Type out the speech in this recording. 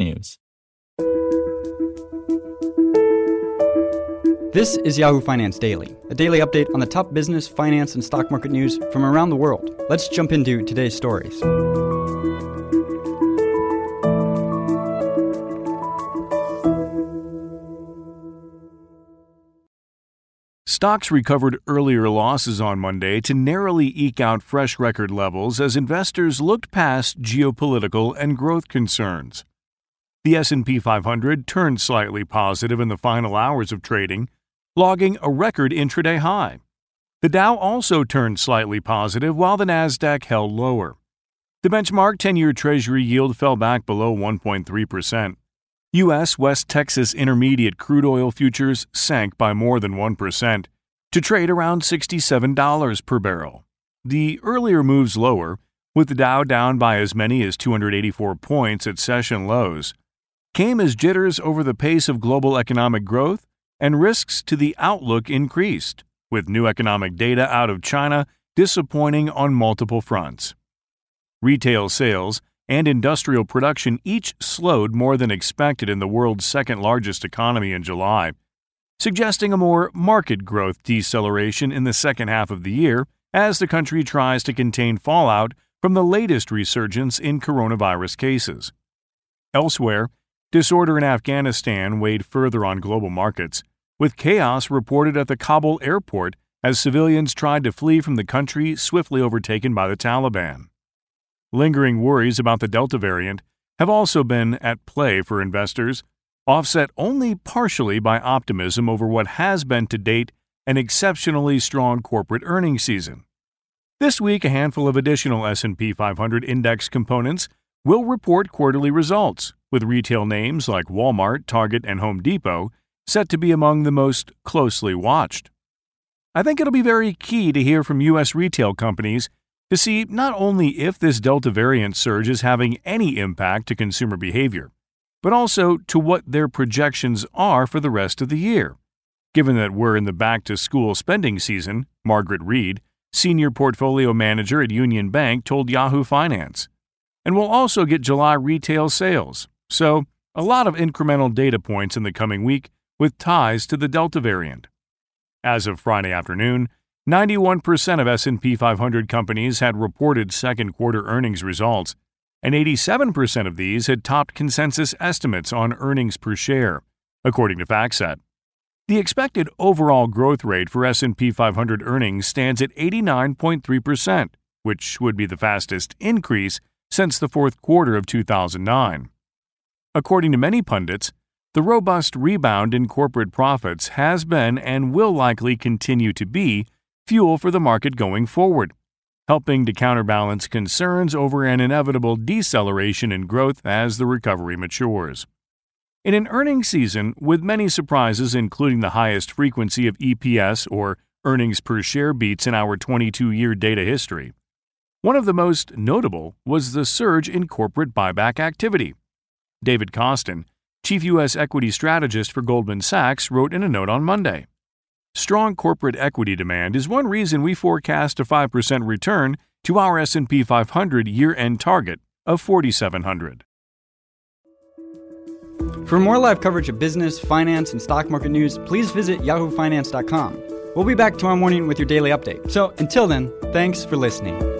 technews. This is Yahoo Finance Daily, a daily update on the top business, finance, and stock market news from around the world. Let's jump into today's stories. Stocks recovered earlier losses on Monday to narrowly eke out fresh record levels as investors looked past geopolitical and growth concerns. The S&P 500 turned slightly positive in the final hours of trading, logging a record intraday high. The Dow also turned slightly positive while the Nasdaq held lower. The benchmark 10-year Treasury yield fell back below 1.3%. U.S. West Texas Intermediate crude oil futures sank by more than 1% to trade around $67 per barrel. The earlier moves lower, with the Dow down by as many as 284 points at session lows, came as jitters over the pace of global economic growth and risks to the outlook increased, with new economic data out of China disappointing on multiple fronts. Retail sales and industrial production each slowed more than expected in the world's second largest economy in July, suggesting a more market growth deceleration in the second half of the year as the country tries to contain fallout from the latest resurgence in coronavirus cases. Elsewhere, disorder in Afghanistan weighed further on global markets, with chaos reported at the Kabul airport as civilians tried to flee from the country swiftly overtaken by the Taliban. Lingering worries about the Delta variant have also been at play for investors, offset only partially by optimism over what has been to date an exceptionally strong corporate earnings season. This week, a handful of additional S&P 500 index components will report quarterly results, with retail names like Walmart, Target, and Home Depot set to be among the most closely watched. I think it'll be very key to hear from U.S. retail companies to see not only if this Delta variant surge is having any impact to consumer behavior, but also to what their projections are for the rest of the year. Given that we're in the back to school spending season, Margaret Reed, senior portfolio manager at Union Bank, told Yahoo Finance. And we'll also get July retail sales, so a lot of incremental data points in the coming week with ties to the Delta variant. As of Friday afternoon, 91% of S&P 500 companies had reported second quarter earnings results, and 87% of these had topped consensus estimates on earnings per share, according to FactSet. The expected overall growth rate for S&P 500 earnings stands at 89.3%, which would be the fastest increase since the fourth quarter of 2009. According to many pundits, the robust rebound in corporate profits has been and will likely continue to be fuel for the market going forward, helping to counterbalance concerns over an inevitable deceleration in growth as the recovery matures. In an earnings season with many surprises, including the highest frequency of EPS or earnings per share beats in our 22 year data history, one of the most notable was the surge in corporate buyback activity. David Kostin, chief U.S. equity strategist for Goldman Sachs, wrote in a note on Monday. Strong corporate equity demand is one reason we forecast a 5% return to our S&P 500 year-end target of 4700. For more live coverage of business, finance, and stock market news, please visit yahoofinance.com. We'll be back tomorrow morning with your daily update. So until then, thanks for listening.